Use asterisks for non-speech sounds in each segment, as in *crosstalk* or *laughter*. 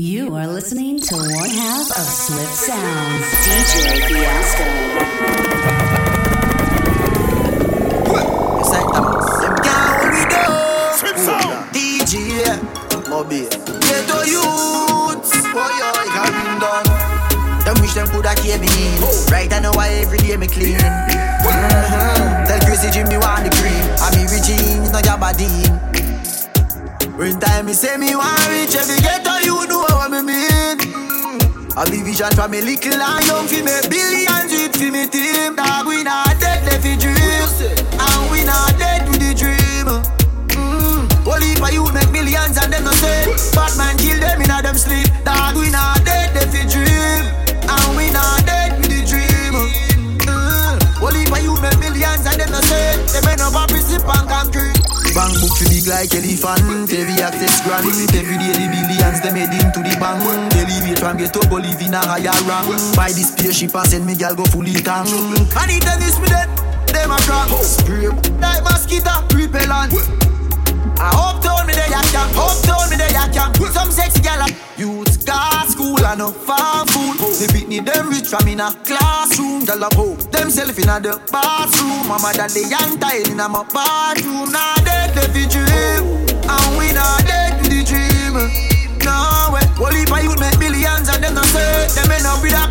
You are listening to one half of Swift Sounds, DJ Fiasco. Say, them can't hold me down. Swift Sound. DJ, Mobile. Ghetto youths, boy, I can done. Them wish them coulda kept me in. Right I know why every day me clean. Uh-huh. Tell Crazy Jimmy want the cream. I me rich jeans, no Jabadine. When time me say me want rich, every ghetto you know what me mean. I be vision from me little and young fi me billions with fi me team. Dog we not dead, they fi dream, Bank book fi big like elephant Every access grant Every day the billions they made into the bank Elevate from ghetto go live in a higher rank Buy this spaceship and send me gal go fully tank And it tennis me dead Them a crack like mosquito repellent I hope told me they a camp, hope told me they a camp. Some sexy gal a youth car school and no farm food. They beat me them rich from in a classroom. Gal a hope themself in a the bathroom. Mama they young tired in a my bathroom. Dead they fi dream, and we not dead with the dream. No way, only for you make millions and them no say them end up with a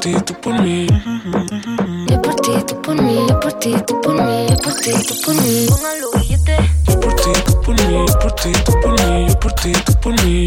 ti, tú por mí. Yo por ti, tú por mí, yo por ti, tú por mí, yo por ti, tú por mí. Pongan los billetes. Yo por ti, tú por mí, yo por ti, tú por mí, yo por ti, tú por mí.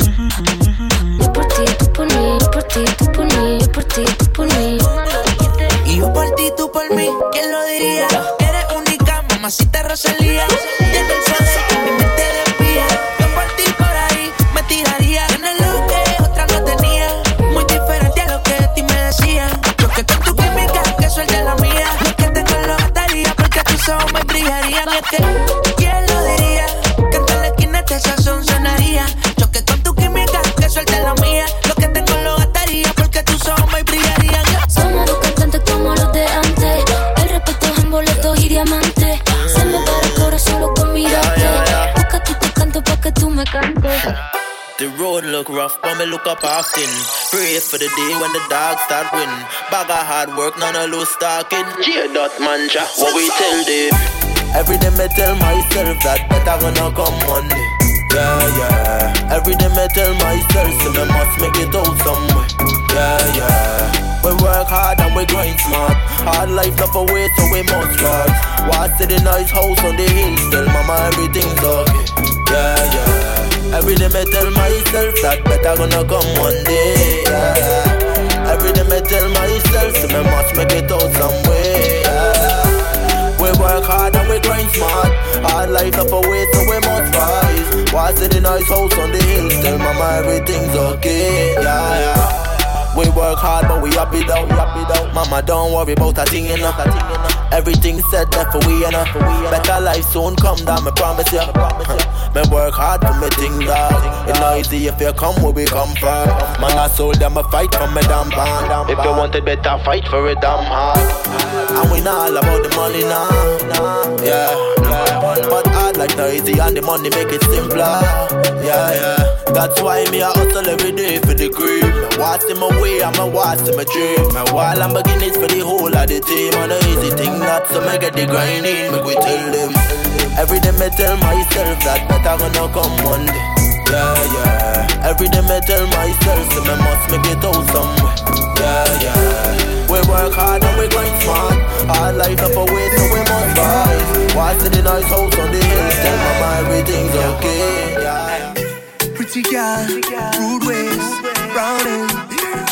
Rough, but me look up often. Pray for the day when the dogs start win. Bag of hard work, none of loose talking. Yeah, that mantra, what we tell them. Every day me tell myself that better gonna come one day. Yeah, yeah. Every day me tell myself, so me must make it out somewhere. Yeah, yeah. We work hard and we grind smart. Hard life not for wait, so we must work. Watch to the nice house on the hill, tell mama everything's okay. Yeah, yeah. Every day me tell myself that better gonna come one day. Yeah. Every day me tell myself, so me must make it out somewhere. Yeah. We work hard and we grind smart. Hard life up a way, so we must rise. Watch to the nice house on the hill, tell mama everything's okay. Yeah, yeah. We work hard, but we happy though, happy though. Mama, don't worry about a thing, know. Everything set there for we, know. Better life soon come down, me promise you. *laughs* Me work hard for me thing, dog. It's not easy if you come where we come from. Man, I sold them a fight for me damn band. If you want it better, fight for it damn hard. And we not all about the money now, nah. yeah. But hard like noisy and the money make it simpler. Yeah, yeah. That's why me I hustle every day for the cream. Me watch in my way, I'm a watch in my dream. My wall I'm for the whole of the team. On the easy thing, not so me get the grinding. Make we tell them. Every day me tell myself that better gonna come one day. Yeah. Every day me tell myself that me must make it out somewhere. Yeah, yeah. We work hard and we grind smart. Hard life up a way, so we must. Watch in the nice house on the hill, tell mama everything's okay. Yeah. Pretty girl, rude ways, browning,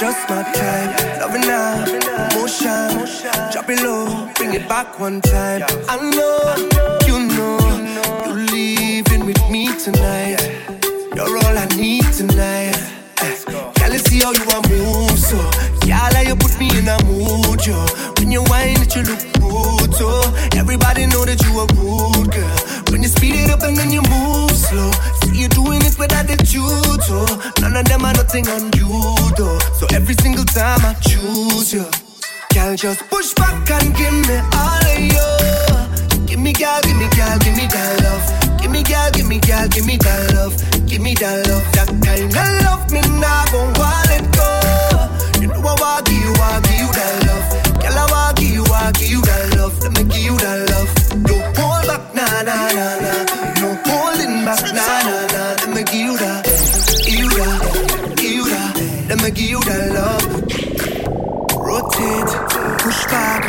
just my type. Loving now, motion, drop it low, bring it back one time. I know, you know, you're leaving with me tonight. You're all I need tonight. Girl, you see how you are move so Y'all, you put me in a mood, yo. When you whine, it you look rude, so everybody know that you a rude girl. When you speed it up and then you move slow, see you doing it with attitude, so none of them are nothing on you, though. So every single time I choose you, girl, just push back and give me all of you. Give me, girl, give me, girl, give me that love. Give me, girl, give me, girl, give me that love. Give me that love, that kind of love. Me not gon' let go. You know I want give you, want give you that love. Girl, I want give you, want give you that love. Let me give you that love. Don't pull back, nah, nah, nah, nah. No pulling back, nah, nah, nah. Let me give you that, give you that, give you that. Let me give you that love. Rotate, push back,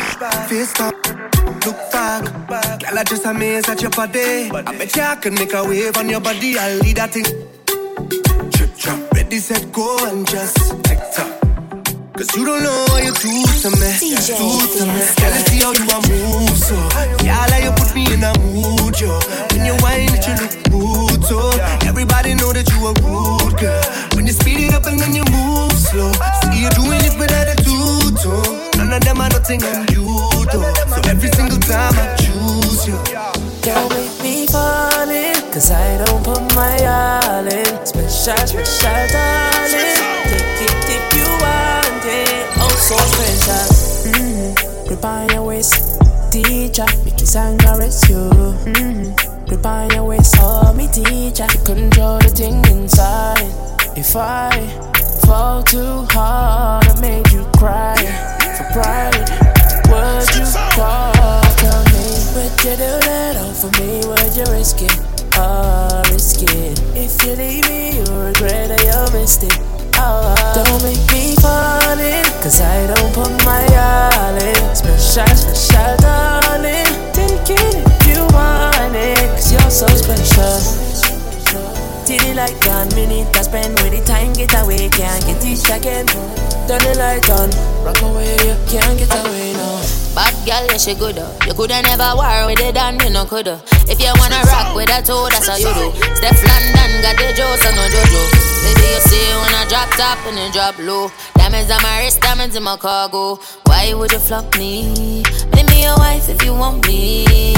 face up. Look back, girl, I just amazed at your body. I bet you I can make a wave on your body. I'll lead that thing. Trip, trap, ready, set, go, and just tick tock. Cause you don't know what you do to me. DJ do to me. Can I see how you are move so? Yeah, like you put me in a mood, yo. When you whine, it you look good, so everybody know that you a rude girl. When you speed it up and then you move slow, see you doing it with attitude, so none of them are nothing on you, though. So every single time I choose you. Don't make me fall in, cause I don't put my all in. Special, special, darling. Take it if you want it. Oh, so special. Mm-hmm. On your waist. Teacher, make his anger you. Mm-hmm. On your waist. Oh, me teacher. Control the thing inside. If I fall too hard, I made you cry. For pride, would you call? Tell me, would you do that all for me? Would you risk it? Oh, risk it. If you leave me, you'll regret that you missed it. Oh, ah, don't make me fall in, cause I don't put my all in. Special, special, darling. So. Till the light gone, minute I spend with the time get away, can't get it again. Turn the light on, rock away, you can't get away now. Bad girl, yeah, she good. Uh. You coulda never war with it, and you no coulda. If you wanna rock with a toe, that's how you do. Steph London got the jokes and no jojo. Baby, you see when I drop top and then drop low. Diamonds on my wrist, diamonds in my cargo. Why would you flop me? Make me your wife if you want me.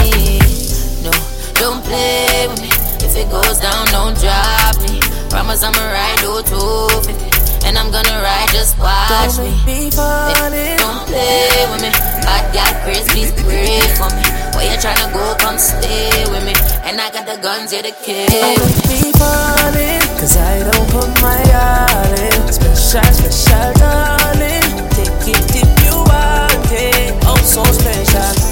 No, don't play with me. If it goes down, don't drop me. Promise I'ma ride out 250. And I'm gonna ride, just watch Don't me. make me fall in. Don't play with me. Bad girl, Chris, please pray for me. Where you tryna go, come stay with me. And I got the guns here to kill. Don't make me cause I don't put my all in. Special, special, darling. Take it if you want it. Oh, so special.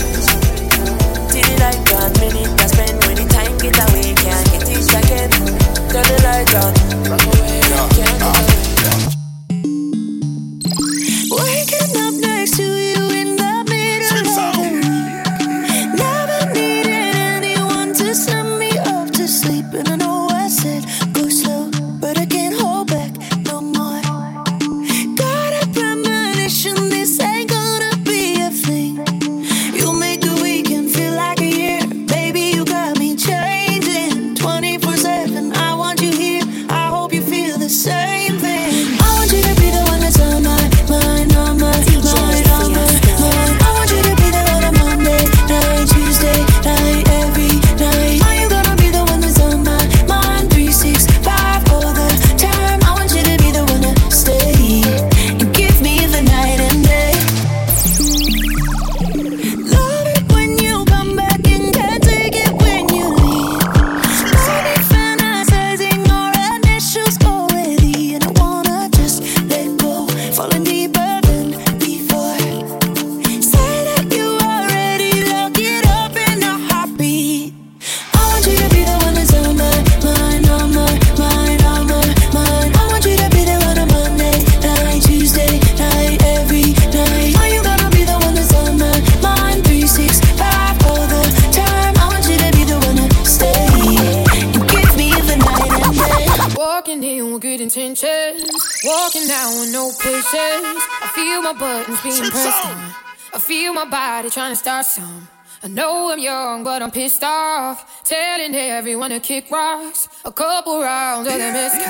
intentions. Walking down with no patience. I feel my buttons being pressed on. I feel my body trying to start some. I know I'm young, but I'm pissed off. Telling everyone to kick rocks. A couple rounds of the mezcal.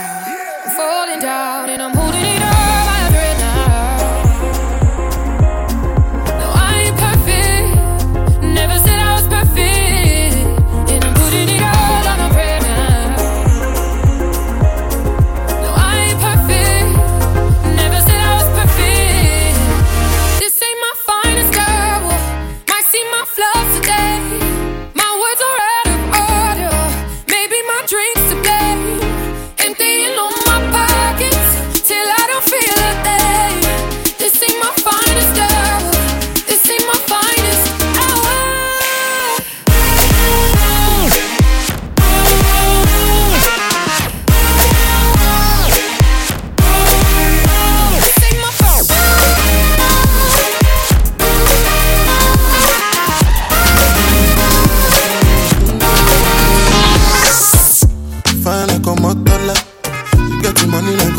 I'm falling down and I'm holding it up.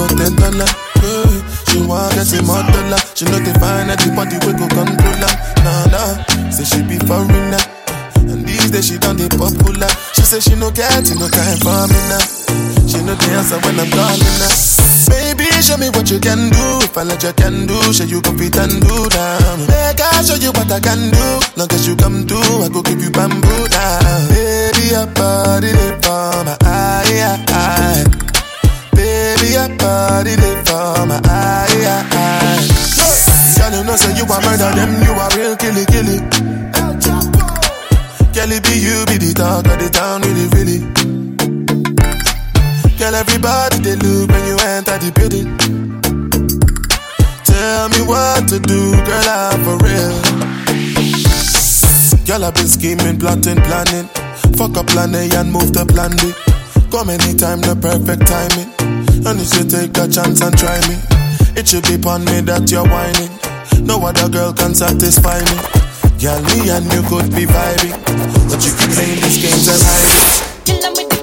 A ten dollar. Yeah. She want get the motola. She know they find party we go control her. Nah nah, say she be foreigner. And these days she done the popular. She say she no get no time for me now. She know the answer when I'm calling her. Baby, show me what you can do. If I let you can do, show you go fit and do down. Make I show you what I can do. Long as you come through, I go give you bamboo down. Baby, your body they for my eye, eye. Baby, your body they for my eye, eye. Girl, you know say you a murder them, you a real killy killy. Girl, be you be the talk of the town, really really. Girl, everybody they look when you enter the building. Tell me what to do, girl, I'm for real. Girl, I've been scheming, plotting, planning. Fuck up plan A and move to plan B. Come anytime, the perfect timing. And if you take a chance and try me. It should be upon me that you're whining. No other girl can satisfy me. Girl, me and you could be vibing. But you keep playing these games and hiding.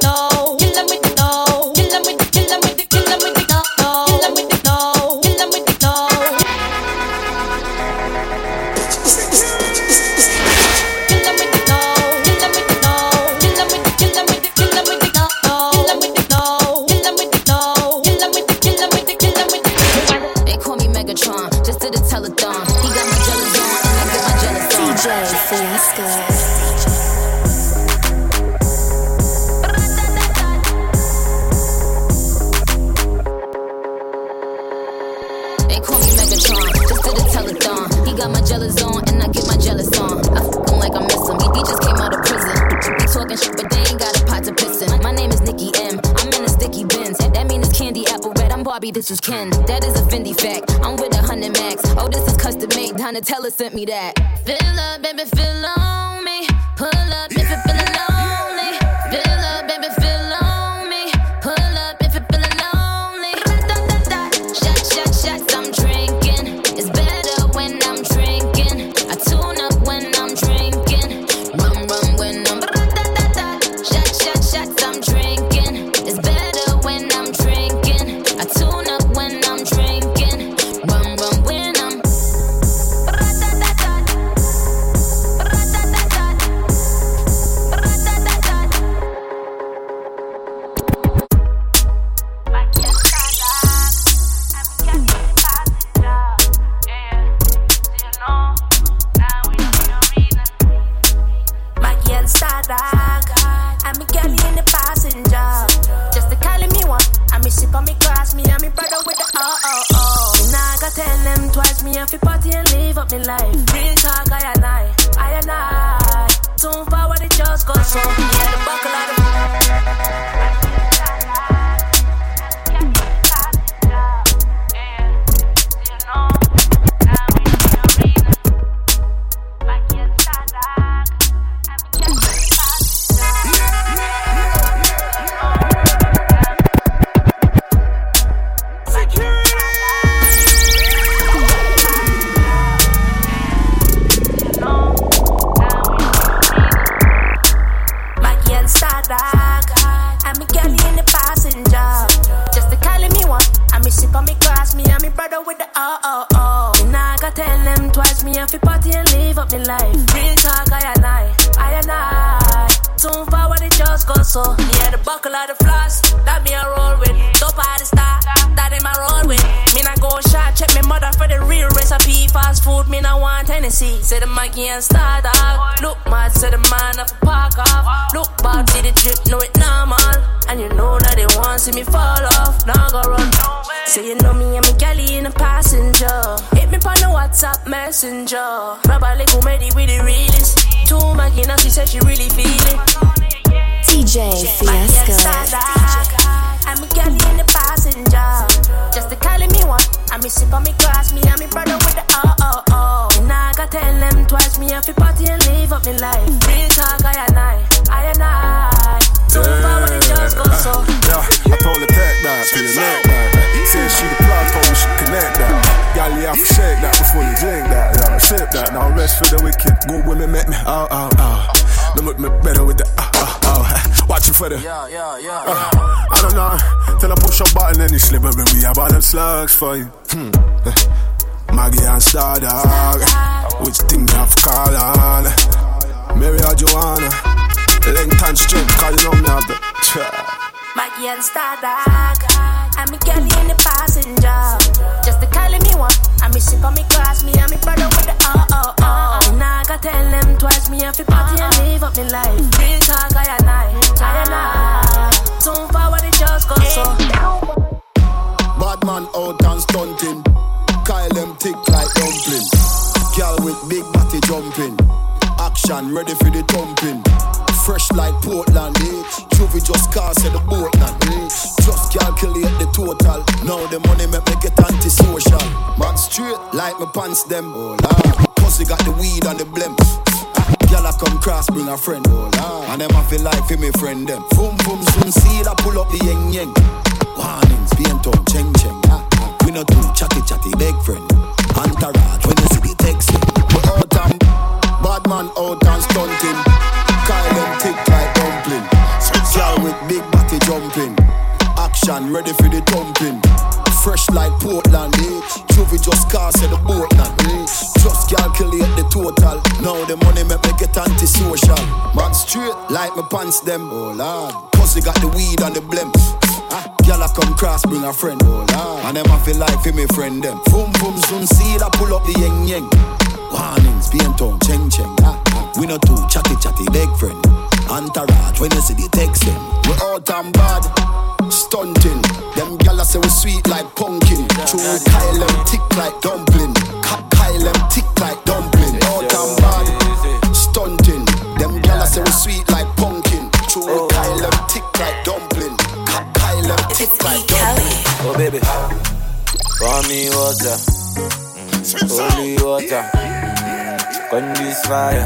Tell them twice, me have to party and live up my life. Real talk, I and I, I and I. Soon forward it just go so. Yeah, the buckle of the floss, that me a roll with. Top of the star, that in my roll with. Me not go shot, check me mother for the real recipe. Fast food, me not want Tennessee. Say the monkey and star dog. Look mad, say the man off a park off. Look back, see the drip, know it normal. And you know that they want see me fall off. Now go run. Say you know me and me galley in a passenger. Hit me on the WhatsApp messenger. Rabba like comedy with the realest. Two Maggie, she said she really feel it. DJ Fiasco. I'm a girl in the passenger. Just the calling me one. I me sip on me glass, me and me brother with the oh oh oh. And I gotta tell them twice, me have to party and live up me life. Real talk, I and I, I and I. Too far when it just go so. Yeah, I told her tech that, feel the that. Told me she connect that. Y'all you have to shake that before you drink that. Yeah, sip that, now rest for the wicked. Good women make me, oh, oh, oh. They look me better with the, oh, oh, oh. *laughs* Watching for the, yeah, yeah, yeah. Uh, I don't know, till I push a button and you slip up and we have all them slugs for you. Hmm. *laughs* Maggie and Star Dog, which thing you have to call on? Mary or Joanna, length and strength, cause you know me have the, Maggie and Star Dog. I'm a girl in the passenger. I me sip on me glass, me and me brother with the oh oh oh. And I gotta tell them twice, me have to party and live up me life. Real talk, I and I, I and I. Soon forward it just go so. Bad man out and stunting. Kyle them tick like dumpling. Girl with big body jumping. Action ready for the thumping. Fresh like Portland, eh? Juvie just cast at the boat now, eh? Just calculate the total. Now the money make me get antisocial. Man straight like my pants them. Oh, Lord. Pussy got the weed and the blem. Girl I come cross, bring a friend. Oh, Lord. And them I feel like for me friend them. Boom boom soon see that pull up the yeng yeng. Warnings, paint on cheng cheng. Ah, ah. We not too chatty chatty big friend. Entourage when you see the text. We out and bad man out and stunting. Big body jumping. Action ready for the thumping. Fresh like Portland, eh? Juvie just cast at the boat now, eh? Just calculate the total. Now the money make me get antisocial. Man straight like my pants them. Oh lord, pussy got the weed and the blem. Ah, girl I come cross, bring a friend. Oh lord, and them I feel like for me friend them. Boom boom soon see that pull up the yeng yeng. Warnings, paint on cheng cheng. Ah, ah. We not too chatty chatty big friend. Entourage when you see the text them. We out and bad, stunting. Them gyal say we sweet like pumpkin. True Kyle them tick like dumpling. Ka- Kyle them tick like dumpling. Out and bad, stunting. Them gyal say we sweet like pumpkin. True Kyle them tick like dumpling. Ka- Kyle them tick like dumpling. Oh baby, pour me water, holy water, quench this fire.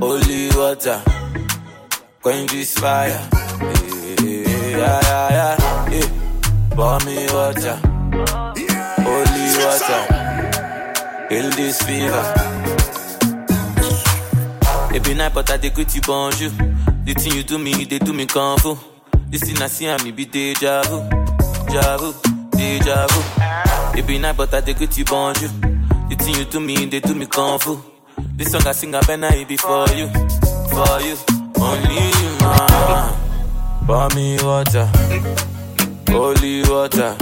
holy water, quench this fire. Yeah, yeah, yeah, yeah. Pour me water, holy water, kill this fever. Be night, but I dey greet you bonjour. The thing you do me, they do me kung fu. This thing I see and me be deja vu, deja vu, deja vu. Be night, but I dey greet you bonjour. The thing you do me, they do me kung fu. This song I sing, I better it be for you, for you, only you, man. Pour me water, holy water,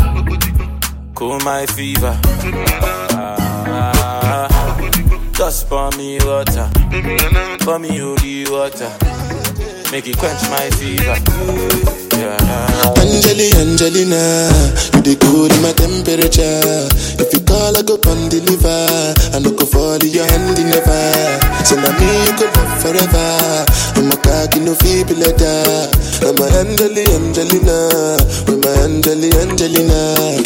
cool my fever. Just pour me water, pour me holy water, make it quench my fever. Yeah. Angeli, Angelina, you the cool in my temperature. If you call, I go come deliver. I fall in your hand in never. So now me you go love forever. I'm a cocky no feeble letter. I'm a Angeli, Angelina, with my Angeli, Angelina.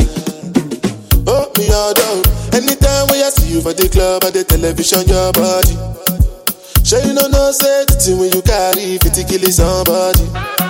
Oh, me all down. Anytime when I see you for the club or the television, your body. Sure you know no say the thing when you carry 50 kill somebody.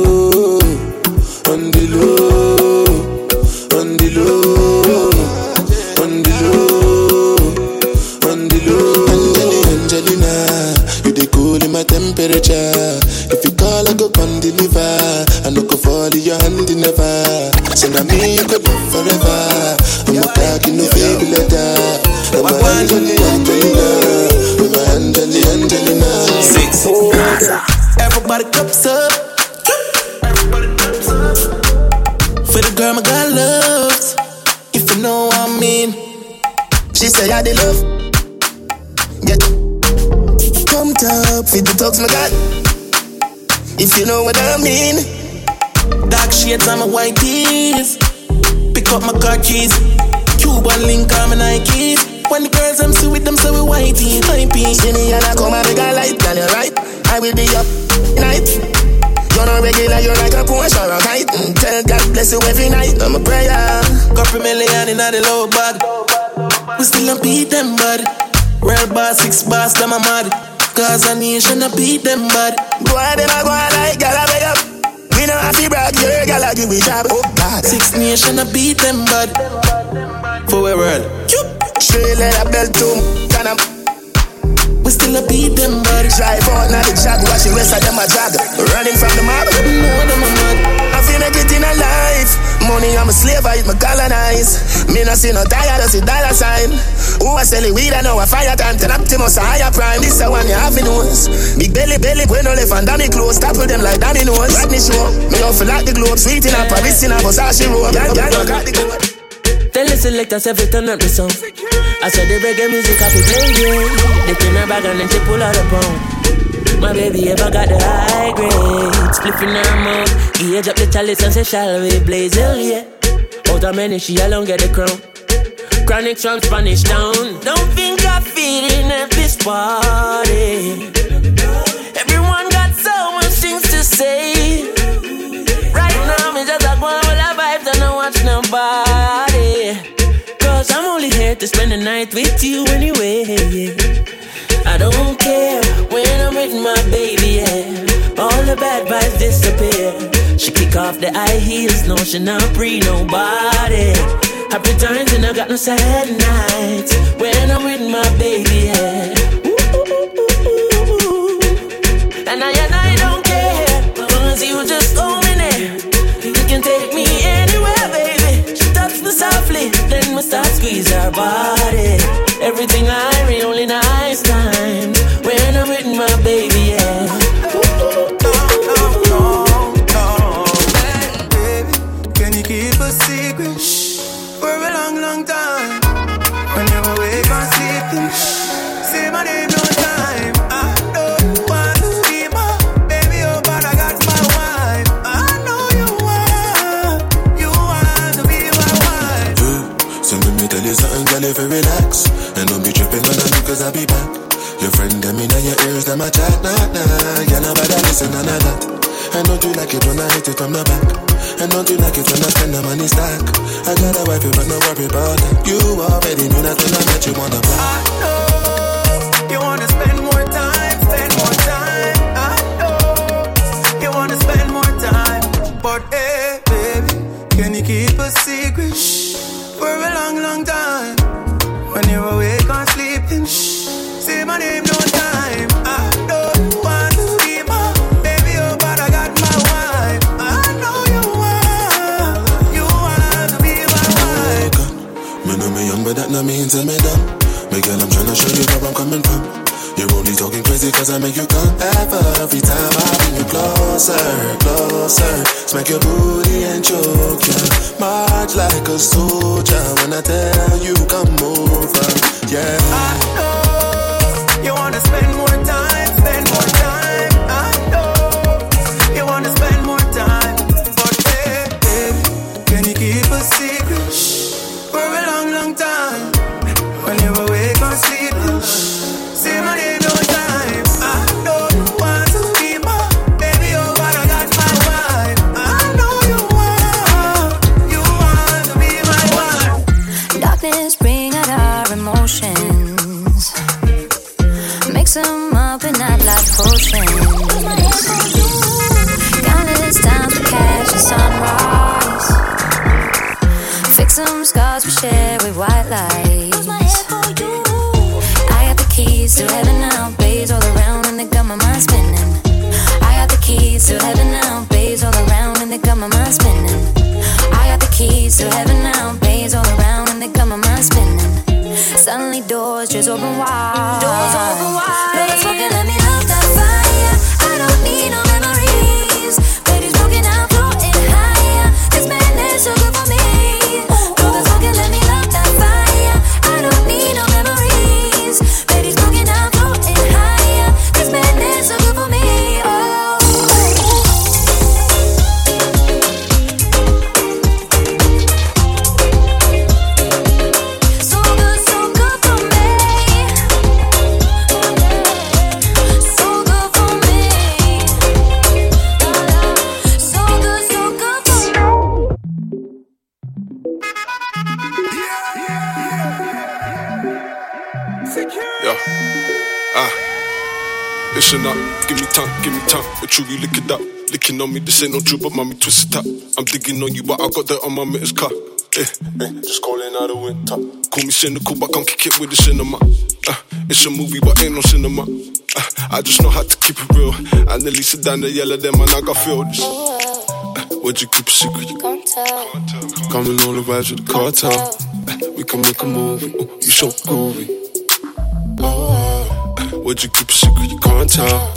Mm, God bless you every night. I'm a prayer. Couple million in the low bag. We still don't beat them, bud. Real boss, six boss, them a mad. Cause a nation a beat them, bud. Go ahead, them a go like, I beg up. We know have to brag, girl, I give me job. Oh, God. Six nation a beat them, bud. For where world. Straight leather belt to can I we still a beat them, bud. Drive out now the jag, watch the rest of them a jag. Running from the mob, know them a mad. Like it in a life. Money, I'm a slave, I eat my colonize. Me no see no tired, I see dollar sign. Who I sell it weed, I know a fire time. Ten Optimus, a higher prime. This a one you have in nose. Big belly, belly, when no left and Danny close. Topple them like Danny nose. Rodney show. Me off like the globe. Sweet in a Paris in a Versace robe. Y'all, y'all got the code. Tell the selectors every turn up the song. I said the reggae music I be playing. They pin her back and then she pull out a pound. My baby ever got the high grade. Spliffing her mouth. Age up the chalice and say, shall we blaze hell, yeah. Out of many, she alone get the crown. Chronic from Spanish town. Don't think I feel in at this party. Everyone got so much things to say. Right now, me just one of the vibes and I watch nobody. Only here to spend the night with you anyway. I don't care when I'm with my baby, yeah. All the bad vibes disappear. She kick off the high heels, no, she not pre nobody. Happy times and I got no sad nights when I'm with my baby, yeah. And I and I we start squeeze her body. Everything I read, only nice times when I'm with my baby, yeah. Can you keep a secret for a long, long time? Say my name no time. You if you relax And don't be tripping on me cause I'll be back. Your friend, them in your ears, them a chat, nah, nah. Yeah, nobody listen, none of that And don't you like it when I hit it from the back? And don't you like it when I spend the money stack? I got a wife, but no worry about that. You already knew that when I met you on the me tell me dumb. Me girl, I'm tryna show you where I'm coming from. You're only talking crazy cause I make you come Every time I bring you closer, closer Smack your booty and choke ya March like a soldier When I tell you come over, yeah I know you wanna spend more Up like. Countless times we catch the sunrise. Fix some scars we share with white. I got the keys to heaven now, all around, and they got my mind spinning. I got the keys to heaven now, all around, and they got my mind spinning. I got the keys to heaven now, all around, and they got my mind spinning. Suddenly doors just open wide. Doors open wide. Up, give me time, give me time. But you lick it up. Licking on me, this ain't no true, but mommy twist it up. I'm digging on you, but I got that on my mittens car. Eh, eh, just calling out the winter. Call me cynical, but can't kick it with the cinema. Uh, it's a movie, but ain't no cinema. Uh, I just know how to keep it real. And the Lisa down the yellow, them, and I got feel this. Uh, would you keep a secret? You can't tell. Coming all the vibes with the cartel. Uh, we can make a movie. Ooh, you so groovy. Would you keep a secret? You can't tell.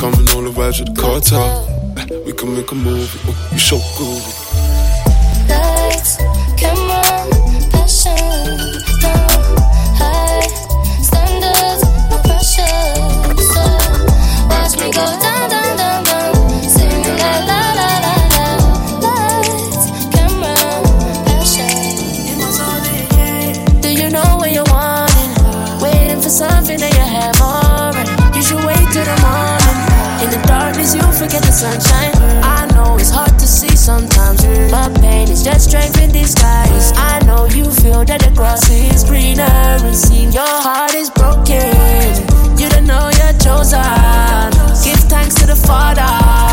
Coming all the vibes with the cartel. We can make a movie. Ooh, you so groovy. Sunshine. I know it's hard to see sometimes, but pain is just strength in disguise. I know you feel that the grass is greener and seeing your heart is broken. You don't know you're chosen. Give thanks to the Father.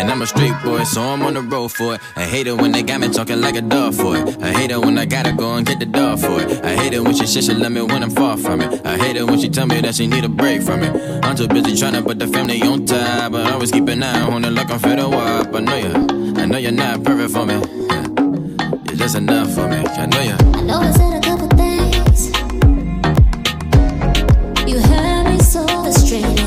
And I'm a street boy, so I'm on the road for it. I hate it when they got me talking like a dog for it. I hate it when I gotta go and get the dog for it. I hate it when she says she love me when I'm far from it. I hate it when she tell me that she need a break from it. I'm too busy trying to put the family on top, but I always keep an eye on it like I'm fed up. I know you, I know you're not perfect for me. You're just enough for me. I know you. I know I said a couple things. You had me so frustrated.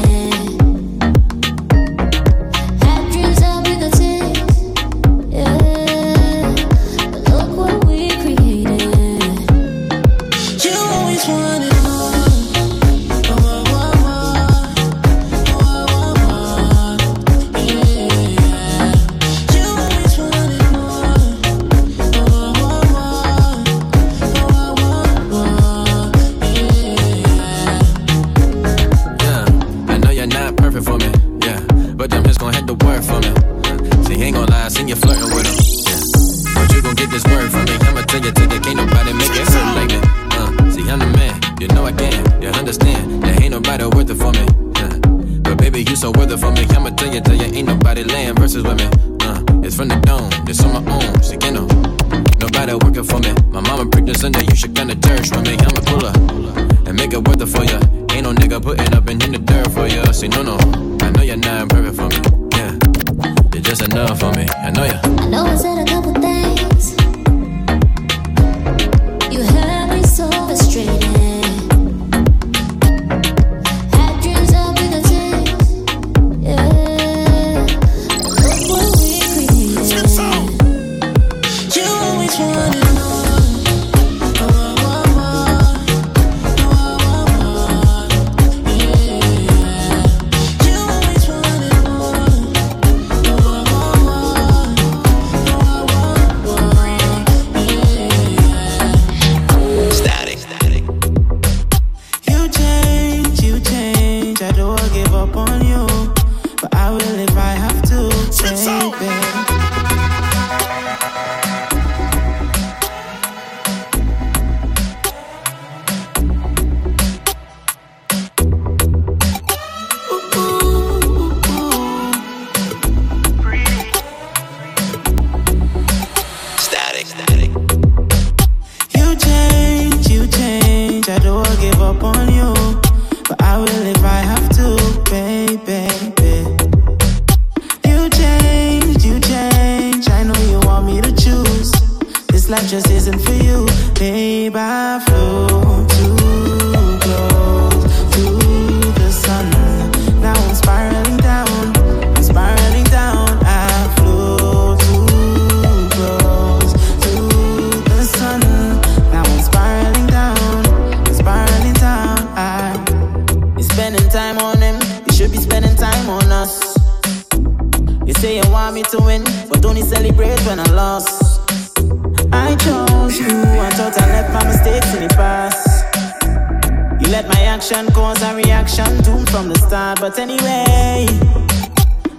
action cause a reaction doomed from the start. But anyway,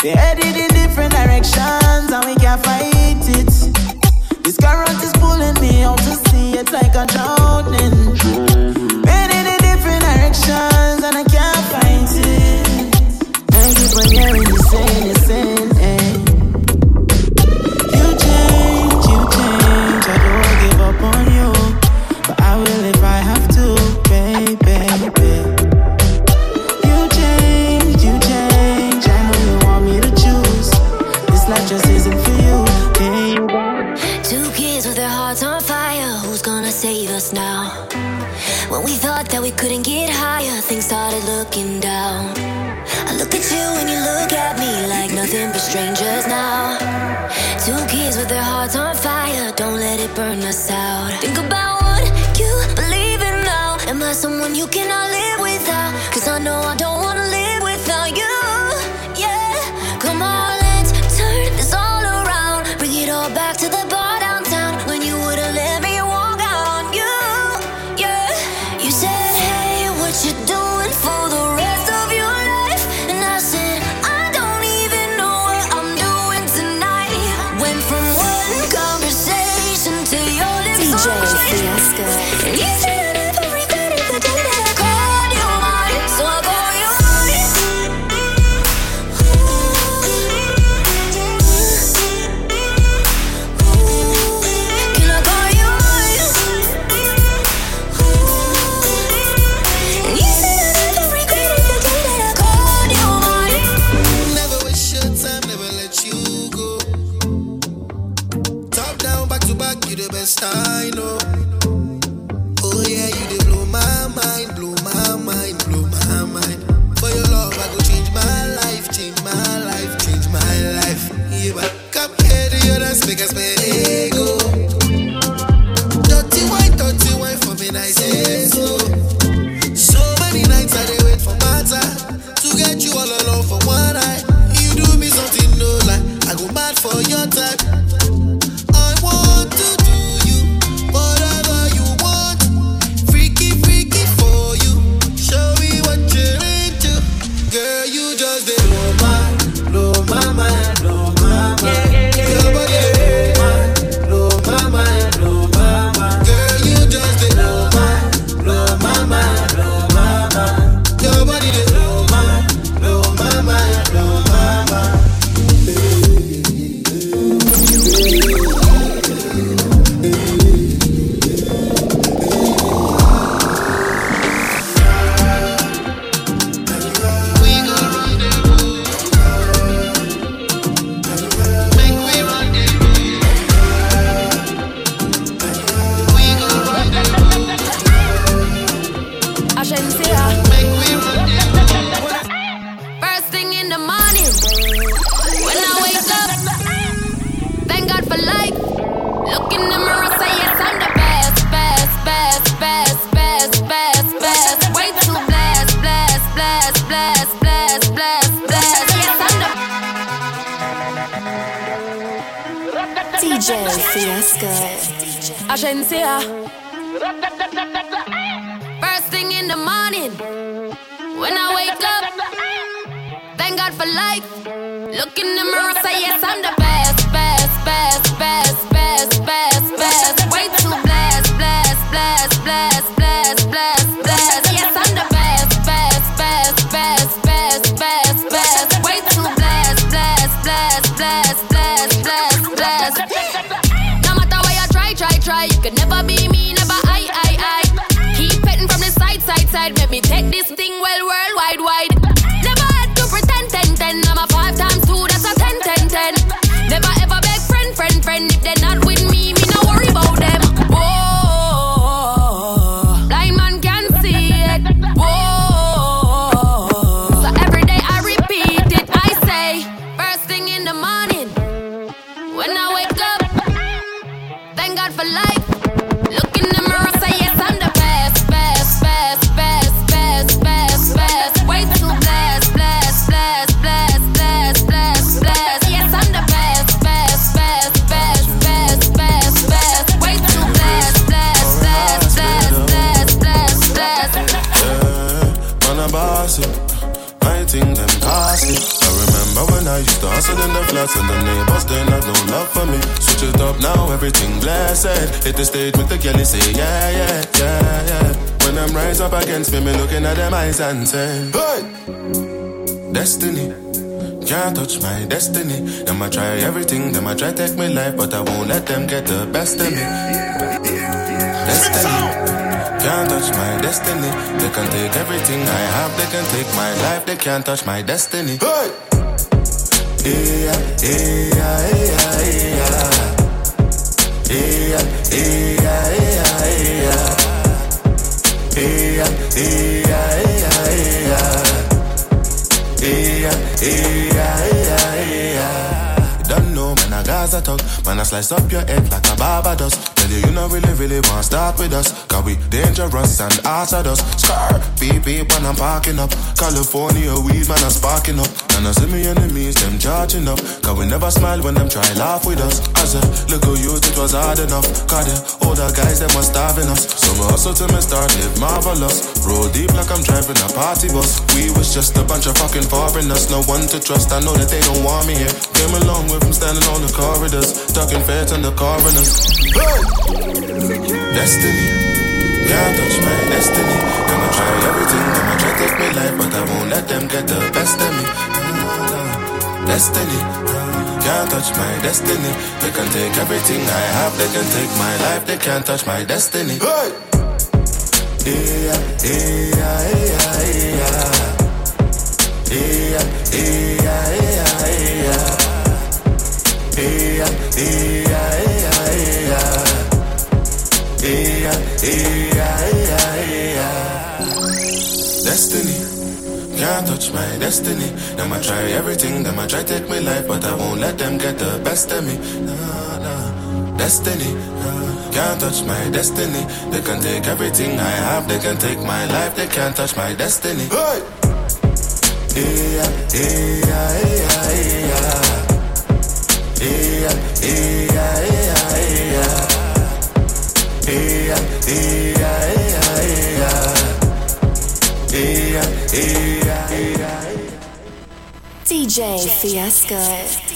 they're headed in different directions and we can't fight it. This current is pulling me out to sea, it's like a drowning. Headed in different directions and I can't fight it. I keep on hearing the same, you saying. couldn't get higher, things started looking down. I look at you and you look at me like nothing but strangers now. Two kids with their hearts on fire, don't let it burn us out. Think about what you believe in now. Am I someone you cannot live without? Cause I know I don't girl. You just say yes, I'm the best, best, best, best, best, flats and the neighbors, they not no love for me. Switch it up now, everything blessed. Hit the stage with the girl, say, yeah, yeah, yeah, yeah. When them rise up against me, me looking at them eyes and say, hey! Destiny. Can't touch my destiny. Them I try everything, them I try take me life, but I won't let them get the best of me. Destiny. Can't touch my destiny. They can take everything I have, they can take my life, they can't touch my destiny. Hey! Don't know, man, I Gaza talk. Man, I slice up your head like a Barbados. You, you not really, really want to start with us. Cause we dangerous and hazardous. Scar, beep, beep when I'm parking up. California weed, man, I'm sparking up. And I see me enemies, them charging up. Cause we never smile when them try laugh with us. As a little youth, it was hard enough. Cause the older guys, them was starving us. So me hustle till me start live marvelous. Roll deep like I'm driving a party bus. We was just a bunch of fucking foreigners. No one to trust, I know that they don't want me here. Came along with them standing on the corridors. Talking feds and the coroners. Hey! Destiny. Can't touch my destiny. Gonna try everything, gonna try take me life, but I won't let them get the best of me. Mm-hmm. Destiny. Can't touch my destiny. They can take everything I have, they can take my life, they can't touch my destiny. Hey! Yeah, yeah. Yeah, yeah, yeah, yeah. Yeah, yeah, yeah, yeah. Destiny, can't touch my destiny. Them I try everything, them I try take my life, but I won't let them get the best of me. Nah, nah. Destiny, nah. can't touch my destiny. They can take everything I have, they can take my life, they can't touch my destiny. Hey! DJ Fiasco.